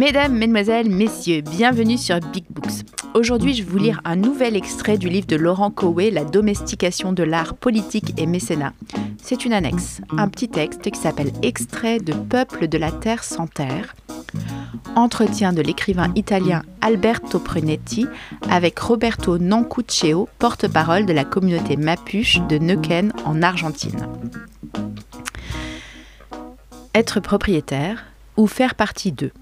Mesdames, Mesdemoiselles, Messieurs, bienvenue sur Big Books. Aujourd'hui, je vais vous lire un nouvel extrait du livre de Laurent Coé, La domestication de l'art politique et mécénat. C'est une annexe, un petit texte qui s'appelle Extrait de Peuple de la Terre sans terre. Entretien de l'écrivain italien Alberto Prunetti avec Roberto Nancuccio, porte-parole de la communauté Mapuche de Neuquén en Argentine. Être propriétaire ou faire partie d'eux.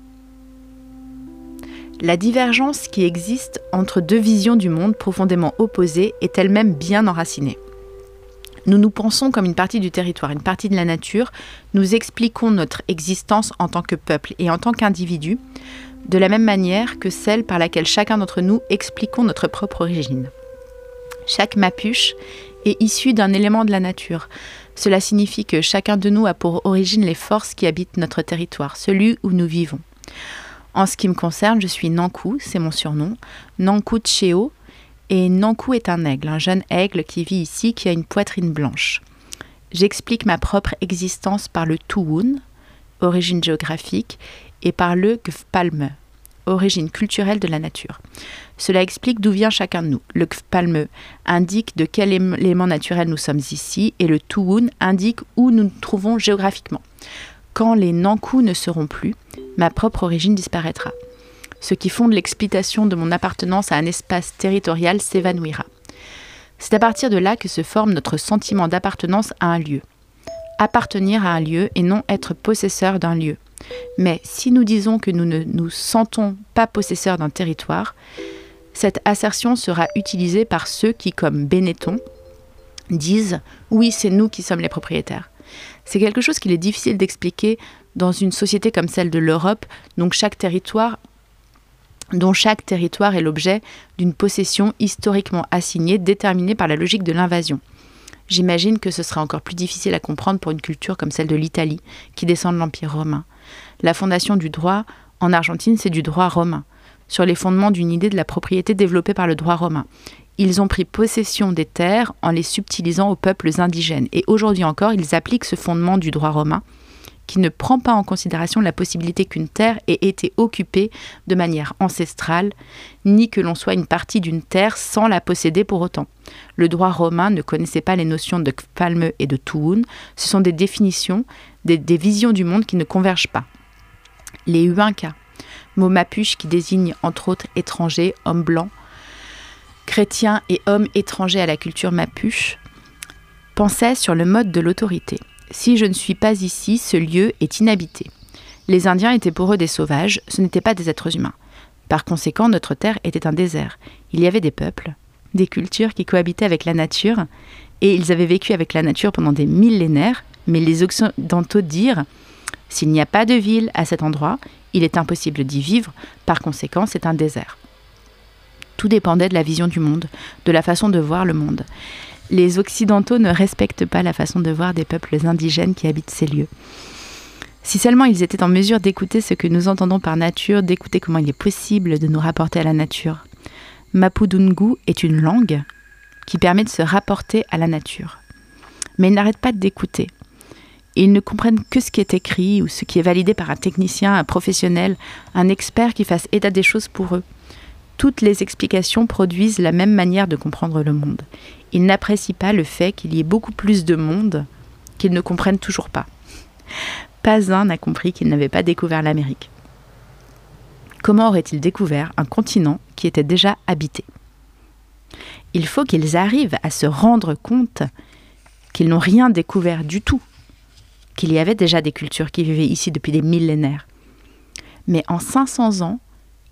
La divergence qui existe entre deux visions du monde profondément opposées est elle-même bien enracinée. Nous nous pensons comme une partie du territoire, une partie de la nature, nous expliquons notre existence en tant que peuple et en tant qu'individu, de la même manière que celle par laquelle chacun d'entre nous expliquons notre propre origine. Chaque mapuche est issu d'un élément de la nature. Cela signifie que chacun de nous a pour origine les forces qui habitent notre territoire, celui où nous vivons. En ce qui me concerne, je suis Nankou, c'est mon surnom, Nankou Tcheo, et Nankou est un aigle, un jeune aigle qui vit ici, qui a une poitrine blanche. J'explique ma propre existence par le Tuwun, origine géographique, et par le Gfpalme, origine culturelle de la nature. Cela explique d'où vient chacun de nous. Le Gfpalme indique de quel élément naturel nous sommes ici, et le Tuwun indique où nous nous trouvons géographiquement. Quand les Nankou ne seront plus, ma propre origine disparaîtra. Ce qui fonde l'explication de mon appartenance à un espace territorial s'évanouira. C'est à partir de là que se forme notre sentiment d'appartenance à un lieu. Appartenir à un lieu et non être possesseur d'un lieu. Mais si nous disons que nous ne nous sentons pas possesseurs d'un territoire, cette assertion sera utilisée par ceux qui, comme Benetton, disent oui, c'est nous qui sommes les propriétaires. C'est quelque chose qu'il est difficile d'expliquer dans une société comme celle de l'Europe, dont chaque territoire est l'objet d'une possession historiquement assignée, déterminée par la logique de l'invasion. J'imagine que ce sera encore plus difficile à comprendre pour une culture comme celle de l'Italie, qui descend de l'Empire romain. La fondation du droit en Argentine, c'est du droit romain, sur les fondements d'une idée de la propriété développée par le droit romain. Ils ont pris possession des terres en les subtilisant aux peuples indigènes, et aujourd'hui encore, ils appliquent ce fondement du droit romain qui ne prend pas en considération la possibilité qu'une terre ait été occupée de manière ancestrale, ni que l'on soit une partie d'une terre sans la posséder pour autant. Le droit romain ne connaissait pas les notions de Kpalme et de Tuun, ce sont des définitions, des, visions du monde qui ne convergent pas. Les Huinca, mot mapuche qui désigne entre autres étrangers, hommes blancs, chrétiens et hommes étrangers à la culture mapuche, pensaient sur le mode de l'autorité. Si je ne suis pas ici, ce lieu est inhabité. Les Indiens étaient pour eux des sauvages, ce n'étaient pas des êtres humains. Par conséquent, notre terre était un désert. Il y avait des peuples, des cultures qui cohabitaient avec la nature, et ils avaient vécu avec la nature pendant des millénaires, mais les Occidentaux dirent s'il n'y a pas de ville à cet endroit, il est impossible d'y vivre, par conséquent, c'est un désert. Tout dépendait de la vision du monde, de la façon de voir le monde les Occidentaux ne respectent pas la façon de voir des peuples indigènes qui habitent ces lieux. Si seulement ils étaient en mesure d'écouter ce que nous entendons par nature, d'écouter comment il est possible de nous rapporter à la nature. Mapudungu est une langue qui permet de se rapporter à la nature. Mais ils n'arrêtent pas d'écouter. Ils ne comprennent que ce qui est écrit ou ce qui est validé par un technicien, un professionnel, un expert qui fasse état des choses pour eux. Toutes les explications produisent la même manière de comprendre le monde ils n'apprécient pas le fait qu'il y ait beaucoup plus de monde qu'ils ne comprennent toujours pas. Pas un n'a compris qu'ils n'avaient pas découvert l'Amérique. Comment auraient-ils découvert un continent qui était déjà habité? Il faut qu'ils arrivent à se rendre compte qu'ils n'ont rien découvert du tout, qu'il y avait déjà des cultures qui vivaient ici depuis des millénaires. Mais en 500 ans,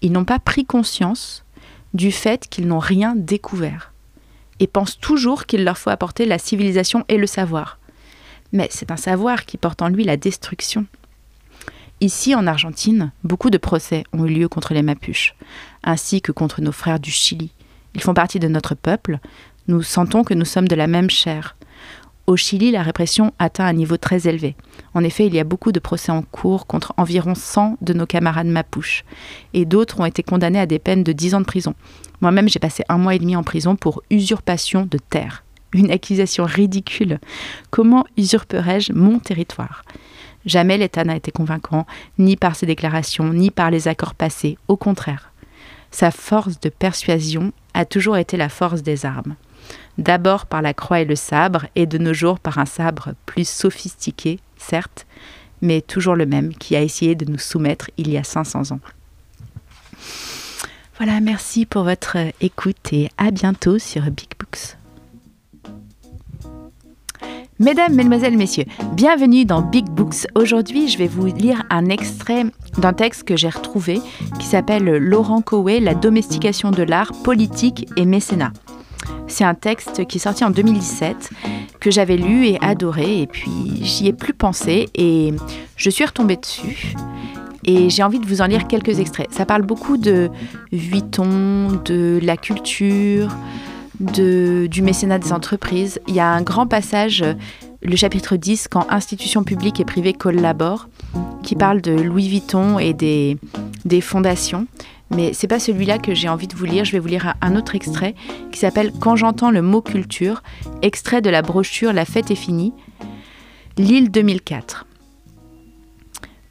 ils n'ont pas pris conscience du fait qu'ils n'ont rien découvert et pensent toujours qu'il leur faut apporter la civilisation et le savoir. Mais c'est un savoir qui porte en lui la destruction. Ici, en Argentine, beaucoup de procès ont eu lieu contre les Mapuches, ainsi que contre nos frères du Chili. Ils font partie de notre peuple, nous sentons que nous sommes de la même chair. Au Chili, la répression atteint un niveau très élevé. En effet, il y a beaucoup de procès en cours contre environ 100 de nos camarades Mapuches, et d'autres ont été condamnés à des peines de 10 ans de prison. Moi-même, j'ai passé un mois et demi en prison pour usurpation de terre. Une accusation ridicule. Comment usurperais-je mon territoire? Jamais l'État n'a été convaincant, ni par ses déclarations, ni par les accords passés. Au contraire, sa force de persuasion a toujours été la force des armes. D'abord par la croix et le sabre, et de nos jours par un sabre plus sophistiqué, certes, mais toujours le même, qui a essayé de nous soumettre il y a 500 ans. Voilà, merci pour votre écoute et à bientôt sur Big Books. Mesdames, Mesdemoiselles, Messieurs, bienvenue dans Big Books. Aujourd'hui, je vais vous lire un extrait d'un texte que j'ai retrouvé qui s'appelle Laurent Coé, La domestication de l'art, politique et mécénat. C'est un texte qui est sorti en 2017 que j'avais lu et adoré et puis j'y ai plus pensé et je suis retombée dessus et j'ai envie de vous en lire quelques extraits. Ça parle beaucoup de Vuitton, de la culture, de, du mécénat des entreprises. Il y a un grand passage, le chapitre 10, quand institutions publiques et privées collaborent, qui parle de Louis Vuitton et des, des fondations. Mais c'est pas celui-là que j'ai envie de vous lire. Je vais vous lire un autre extrait qui s'appelle Quand j'entends le mot culture, extrait de la brochure La fête est finie, Lille 2004.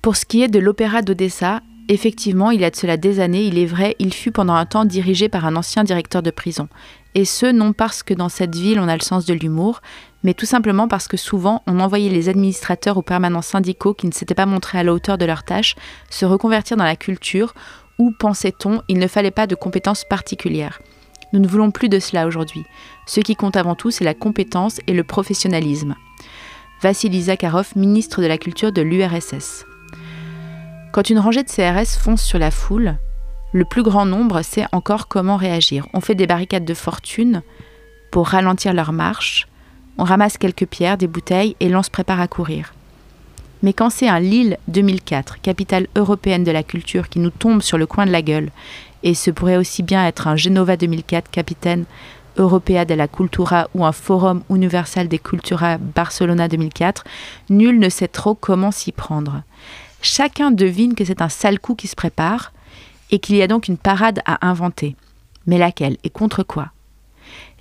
Pour ce qui est de l'opéra d'Odessa, effectivement, il y a de cela des années, il est vrai, il fut pendant un temps dirigé par un ancien directeur de prison. Et ce, non parce que dans cette ville on a le sens de l'humour, mais tout simplement parce que souvent on envoyait les administrateurs ou permanents syndicaux qui ne s'étaient pas montrés à la hauteur de leurs tâches se reconvertir dans la culture, où, pensait-on, il ne fallait pas de compétences particulières. Nous ne voulons plus de cela aujourd'hui. Ce qui compte avant tout, c'est la compétence et le professionnalisme. Vassili Zakharov, ministre de la Culture de l'URSS. Quand une rangée de CRS fonce sur la foule, le plus grand nombre sait encore comment réagir. On fait des barricades de fortune pour ralentir leur marche, on ramasse quelques pierres, des bouteilles et l'on se prépare à courir. Mais quand c'est un Lille 2004, capitale européenne de la culture, qui nous tombe sur le coin de la gueule, et ce pourrait aussi bien être un Genova 2004, capitaine Europea de la Cultura ou un Forum Universal des Cultura Barcelona 2004, nul ne sait trop comment s'y prendre. Chacun devine que c'est un sale coup qui se prépare et qu'il y a donc une parade à inventer. Mais laquelle et contre quoi?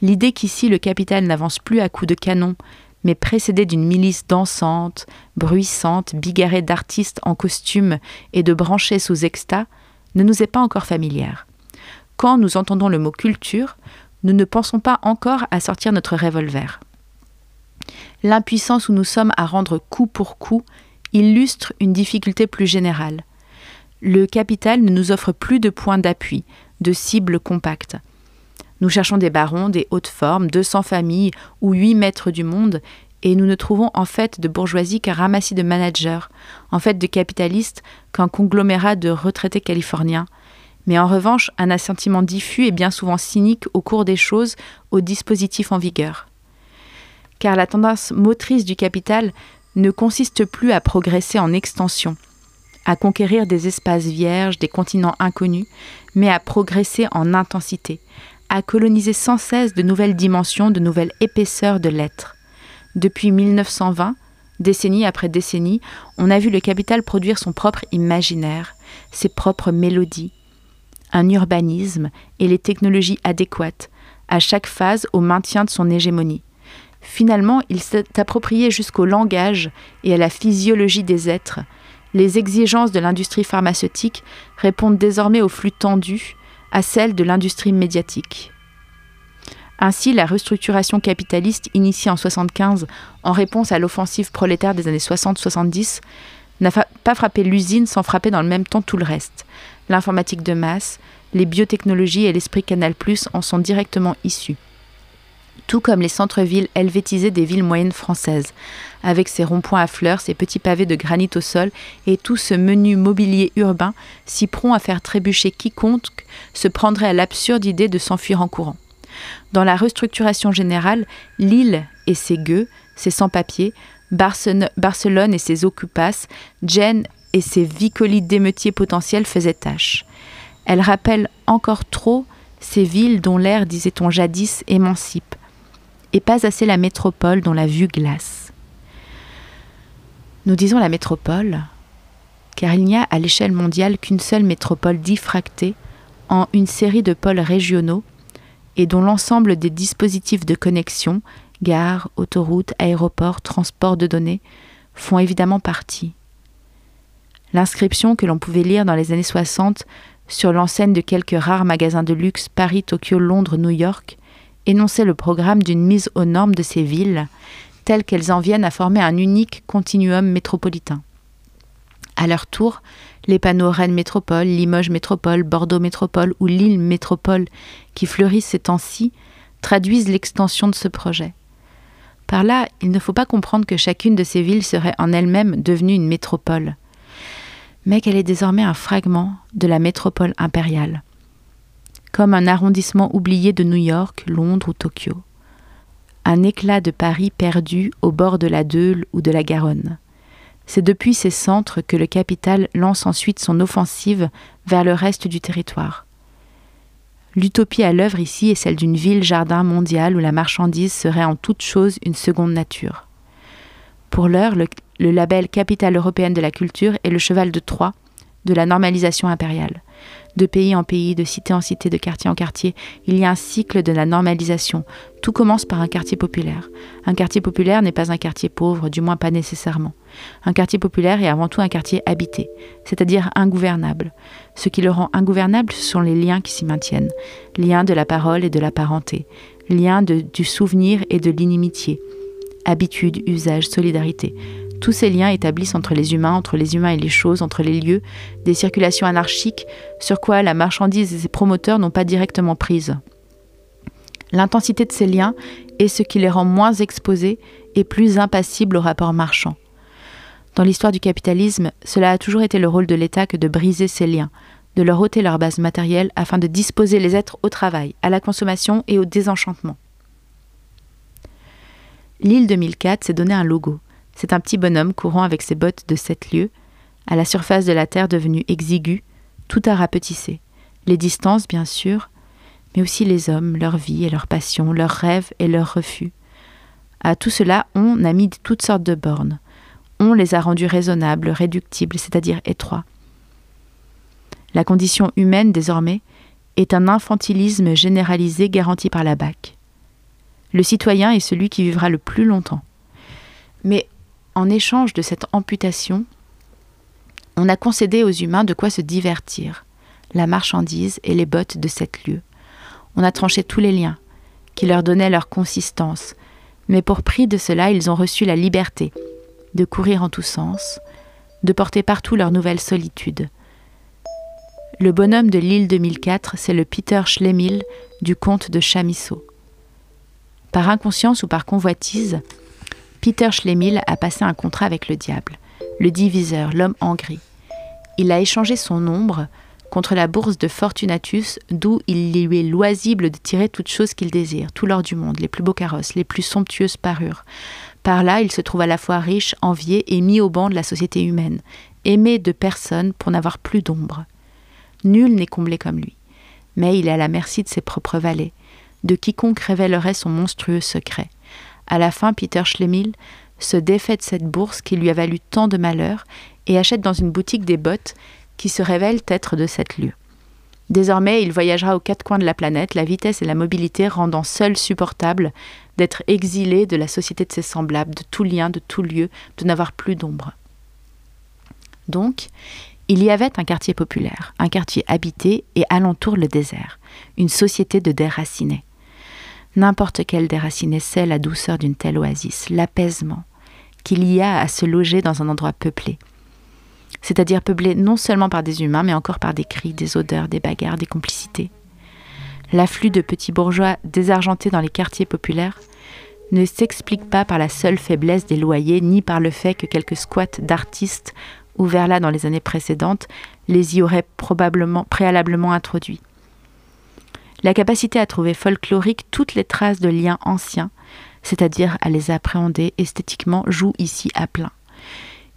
L'idée qu'ici le capital n'avance plus à coups de canon, mais précédé d'une milice dansante, bruissante, bigarrée d'artistes en costume et de branchés sous extas, ne nous est pas encore familière. Quand nous entendons le mot culture, nous ne pensons pas encore à sortir notre revolver. L'impuissance où nous sommes à rendre coup pour coup illustre une difficulté plus générale. Le capital ne nous offre plus de points d'appui, de cibles compactes. Nous cherchons des barons, des hautes formes, 200 familles ou 8 maîtres du monde, et nous ne trouvons en fait de bourgeoisie qu'un ramassis de managers, en fait de capitalistes qu'un conglomérat de retraités californiens, mais en revanche un assentiment diffus et bien souvent cynique au cours des choses au dispositif en vigueur. Car la tendance motrice du capital ne consiste plus à progresser en extension, à conquérir des espaces vierges, des continents inconnus, mais à progresser en intensité, à coloniser sans cesse de nouvelles dimensions, de nouvelles épaisseurs de l'être. Depuis 1920, décennie après décennie, on a vu le capital produire son propre imaginaire, ses propres mélodies, un urbanisme et les technologies adéquates, à chaque phase au maintien de son hégémonie. Finalement, il s'est approprié jusqu'au langage et à la physiologie des êtres. Les exigences de l'industrie pharmaceutique répondent désormais aux flux tendus, à celles de l'industrie médiatique. Ainsi, la restructuration capitaliste initiée en 1975 en réponse à l'offensive prolétaire des années 60-70 n'a pas frappé l'usine sans frapper dans le même temps tout le reste. L'informatique de masse, les biotechnologies et l'esprit Canal ⁇ en sont directement issus tout comme les centres-villes helvétisés des villes moyennes françaises, avec ses ronds-points à fleurs, ses petits pavés de granit au sol et tout ce menu mobilier urbain si prompt à faire trébucher quiconque se prendrait à l'absurde idée de s'enfuir en courant. Dans la restructuration générale, Lille et ses gueux, ses sans-papiers, Barcelone et ses occupas, Gênes et ses vicolites d'émeutiers potentiels faisaient tâche. Elle rappelle encore trop ces villes dont l'air, disait-on jadis, émancipe, et pas assez la métropole dont la vue glace. Nous disons la métropole, car il n'y a à l'échelle mondiale qu'une seule métropole diffractée en une série de pôles régionaux et dont l'ensemble des dispositifs de connexion, gares, autoroutes, aéroports, transports de données, font évidemment partie. L'inscription que l'on pouvait lire dans les années 60 sur l'enseigne de quelques rares magasins de luxe Paris, Tokyo, Londres, New York énonçait le programme d'une mise aux normes de ces villes, telles qu'elles en viennent à former un unique continuum métropolitain. À leur tour, les panneaux Rennes Métropole, Limoges Métropole, Bordeaux Métropole ou Lille Métropole qui fleurissent ces temps-ci traduisent l'extension de ce projet. Par là, il ne faut pas comprendre que chacune de ces villes serait en elle-même devenue une métropole, mais qu'elle est désormais un fragment de la métropole impériale, comme un arrondissement oublié de New York, Londres ou Tokyo, un éclat de Paris perdu au bord de la Deule ou de la Garonne. C'est depuis ces centres que le capital lance ensuite son offensive vers le reste du territoire. L'utopie à l'œuvre ici est celle d'une ville-jardin mondiale où la marchandise serait en toute chose une seconde nature. Pour l'heure, le, label Capitale européenne de la culture est le cheval de Troie de la normalisation impériale de pays en pays, de cité en cité, de quartier en quartier. Il y a un cycle de la normalisation. Tout commence par un quartier populaire. Un quartier populaire n'est pas un quartier pauvre, du moins pas nécessairement. Un quartier populaire est avant tout un quartier habité, c'est-à-dire ingouvernable. Ce qui le rend ingouvernable, ce sont les liens qui s'y maintiennent. Liens de la parole et de la parenté. Liens du souvenir et de l'inimitié. Habitude, usage, solidarité tous ces liens établissent entre les humains, entre les humains et les choses, entre les lieux, des circulations anarchiques sur quoi la marchandise et ses promoteurs n'ont pas directement prise. L'intensité de ces liens est ce qui les rend moins exposés et plus impassibles au rapport marchand. Dans l'histoire du capitalisme, cela a toujours été le rôle de l'État que de briser ces liens, de leur ôter leur base matérielle afin de disposer les êtres au travail, à la consommation et au désenchantement. L'île 2004 s'est donné un logo. C'est un petit bonhomme courant avec ses bottes de sept lieues, à la surface de la terre devenue exiguë, tout à rapetisser. Les distances, bien sûr, mais aussi les hommes, leur vie et leurs passions, leurs rêves et leurs refus. À tout cela, on a mis toutes sortes de bornes. On les a rendus raisonnables, réductibles, c'est-à-dire étroits. La condition humaine, désormais, est un infantilisme généralisé garanti par la BAC. Le citoyen est celui qui vivra le plus longtemps. Mais en échange de cette amputation, on a concédé aux humains de quoi se divertir, la marchandise et les bottes de cette lieu. On a tranché tous les liens, qui leur donnaient leur consistance, mais pour prix de cela, ils ont reçu la liberté de courir en tous sens, de porter partout leur nouvelle solitude. Le bonhomme de l'île 2004, c'est le Peter Schlemihl du comte de Chamisso. Par inconscience ou par convoitise, Peter Schlemihl a passé un contrat avec le diable, le diviseur, l'homme en gris. Il a échangé son ombre contre la bourse de Fortunatus, d'où il lui est loisible de tirer toutes choses qu'il désire, tout l'or du monde, les plus beaux carrosses, les plus somptueuses parures. Par là, il se trouve à la fois riche, envié et mis au banc de la société humaine, aimé de personne pour n'avoir plus d'ombre. Nul n'est comblé comme lui, mais il est à la merci de ses propres valets, de quiconque révélerait son monstrueux secret. À la fin, Peter Schlemihl se défait de cette bourse qui lui a valu tant de malheur et achète dans une boutique des bottes qui se révèlent être de cette lieu. Désormais, il voyagera aux quatre coins de la planète, la vitesse et la mobilité rendant seul supportable d'être exilé de la société de ses semblables, de tout lien, de tout lieu, de n'avoir plus d'ombre. Donc, il y avait un quartier populaire, un quartier habité et alentour le désert, une société de déracinés. N'importe quel déraciné sait la douceur d'une telle oasis, l'apaisement qu'il y a à se loger dans un endroit peuplé. C'est-à-dire peuplé non seulement par des humains, mais encore par des cris, des odeurs, des bagarres, des complicités. L'afflux de petits bourgeois désargentés dans les quartiers populaires ne s'explique pas par la seule faiblesse des loyers, ni par le fait que quelques squats d'artistes ouverts là dans les années précédentes les y auraient probablement préalablement introduits la capacité à trouver folklorique toutes les traces de liens anciens, c'est-à-dire à les appréhender esthétiquement, joue ici à plein.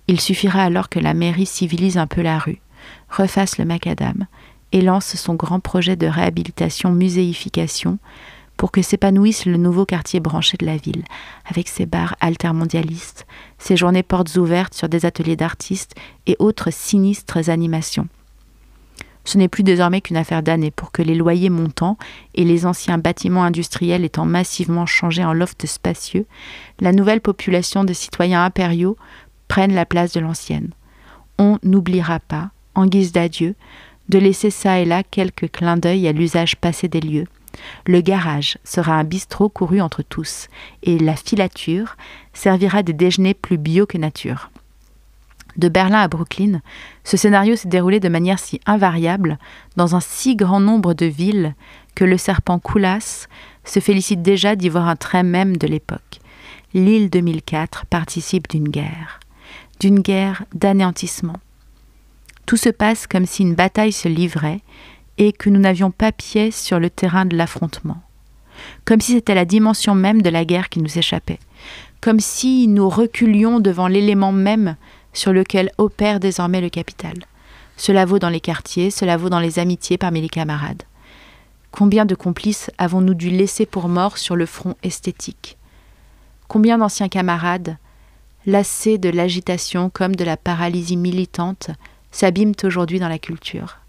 Il suffira alors que la mairie civilise un peu la rue, refasse le macadam et lance son grand projet de réhabilitation-muséification pour que s'épanouisse le nouveau quartier branché de la ville, avec ses bars altermondialistes, ses journées portes ouvertes sur des ateliers d'artistes et autres sinistres animations. Ce n'est plus désormais qu'une affaire d'années pour que les loyers montant et les anciens bâtiments industriels étant massivement changés en lofts spacieux, la nouvelle population de citoyens impériaux prenne la place de l'ancienne. on n'oubliera pas, en guise d'adieu, de laisser ça et là quelques clins d'œil à l'usage passé des lieux. Le garage sera un bistrot couru entre tous, et la filature servira des déjeuners plus bio que nature. De Berlin à Brooklyn, ce scénario s'est déroulé de manière si invariable, dans un si grand nombre de villes, que le serpent Coulas se félicite déjà d'y voir un trait même de l'époque. L'île 2004 participe d'une guerre, d'une guerre d'anéantissement. Tout se passe comme si une bataille se livrait et que nous n'avions pas pied sur le terrain de l'affrontement, comme si c'était la dimension même de la guerre qui nous échappait, comme si nous reculions devant l'élément même sur lequel opère désormais le capital. Cela vaut dans les quartiers, cela vaut dans les amitiés parmi les camarades. Combien de complices avons-nous dû laisser pour mort sur le front esthétique? Combien d'anciens camarades, lassés de l'agitation comme de la paralysie militante, s'abîment aujourd'hui dans la culture?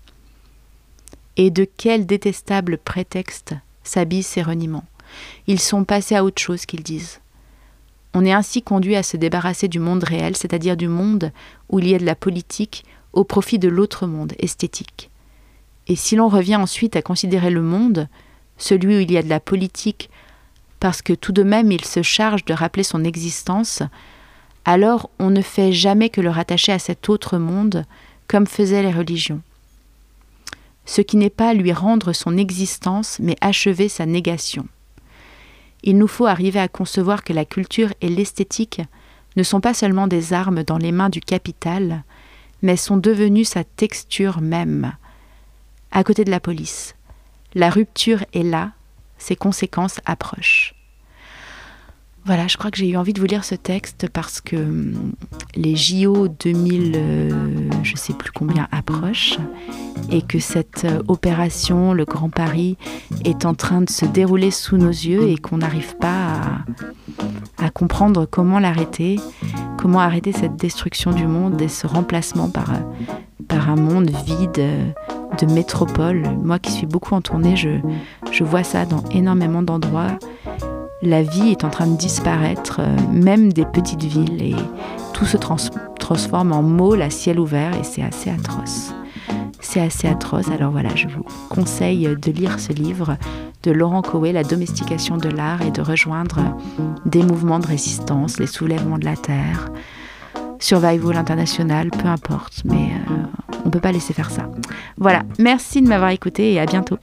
Et de quel détestable prétexte s'habillent ces reniements? Ils sont passés à autre chose qu'ils disent. On est ainsi conduit à se débarrasser du monde réel, c'est-à-dire du monde où il y a de la politique, au profit de l'autre monde esthétique. Et si l'on revient ensuite à considérer le monde, celui où il y a de la politique, parce que tout de même il se charge de rappeler son existence, alors on ne fait jamais que le rattacher à cet autre monde, comme faisaient les religions. Ce qui n'est pas lui rendre son existence, mais achever sa négation. Il nous faut arriver à concevoir que la culture et l'esthétique ne sont pas seulement des armes dans les mains du capital, mais sont devenues sa texture même. À côté de la police, la rupture est là, ses conséquences approchent. Voilà, je crois que j'ai eu envie de vous lire ce texte parce que hum, les JO 2000, euh, je sais plus combien, approchent et que cette euh, opération, le Grand Paris, est en train de se dérouler sous nos yeux et qu'on n'arrive pas à, comprendre comment l'arrêter, comment arrêter cette destruction du monde et ce remplacement par, par un monde vide de métropole. Moi qui suis beaucoup en tournée, je, je vois ça dans énormément d'endroits la vie est en train de disparaître, euh, même des petites villes, et tout se transforme en môle à ciel ouvert, et c'est assez atroce. C'est assez atroce, alors voilà, je vous conseille de lire ce livre de Laurent Coé, La domestication de l'art, et de rejoindre des mouvements de résistance, les soulèvements de la terre, Survival International, peu importe, mais euh, on ne peut pas laisser faire ça. Voilà, merci de m'avoir écouté et à bientôt.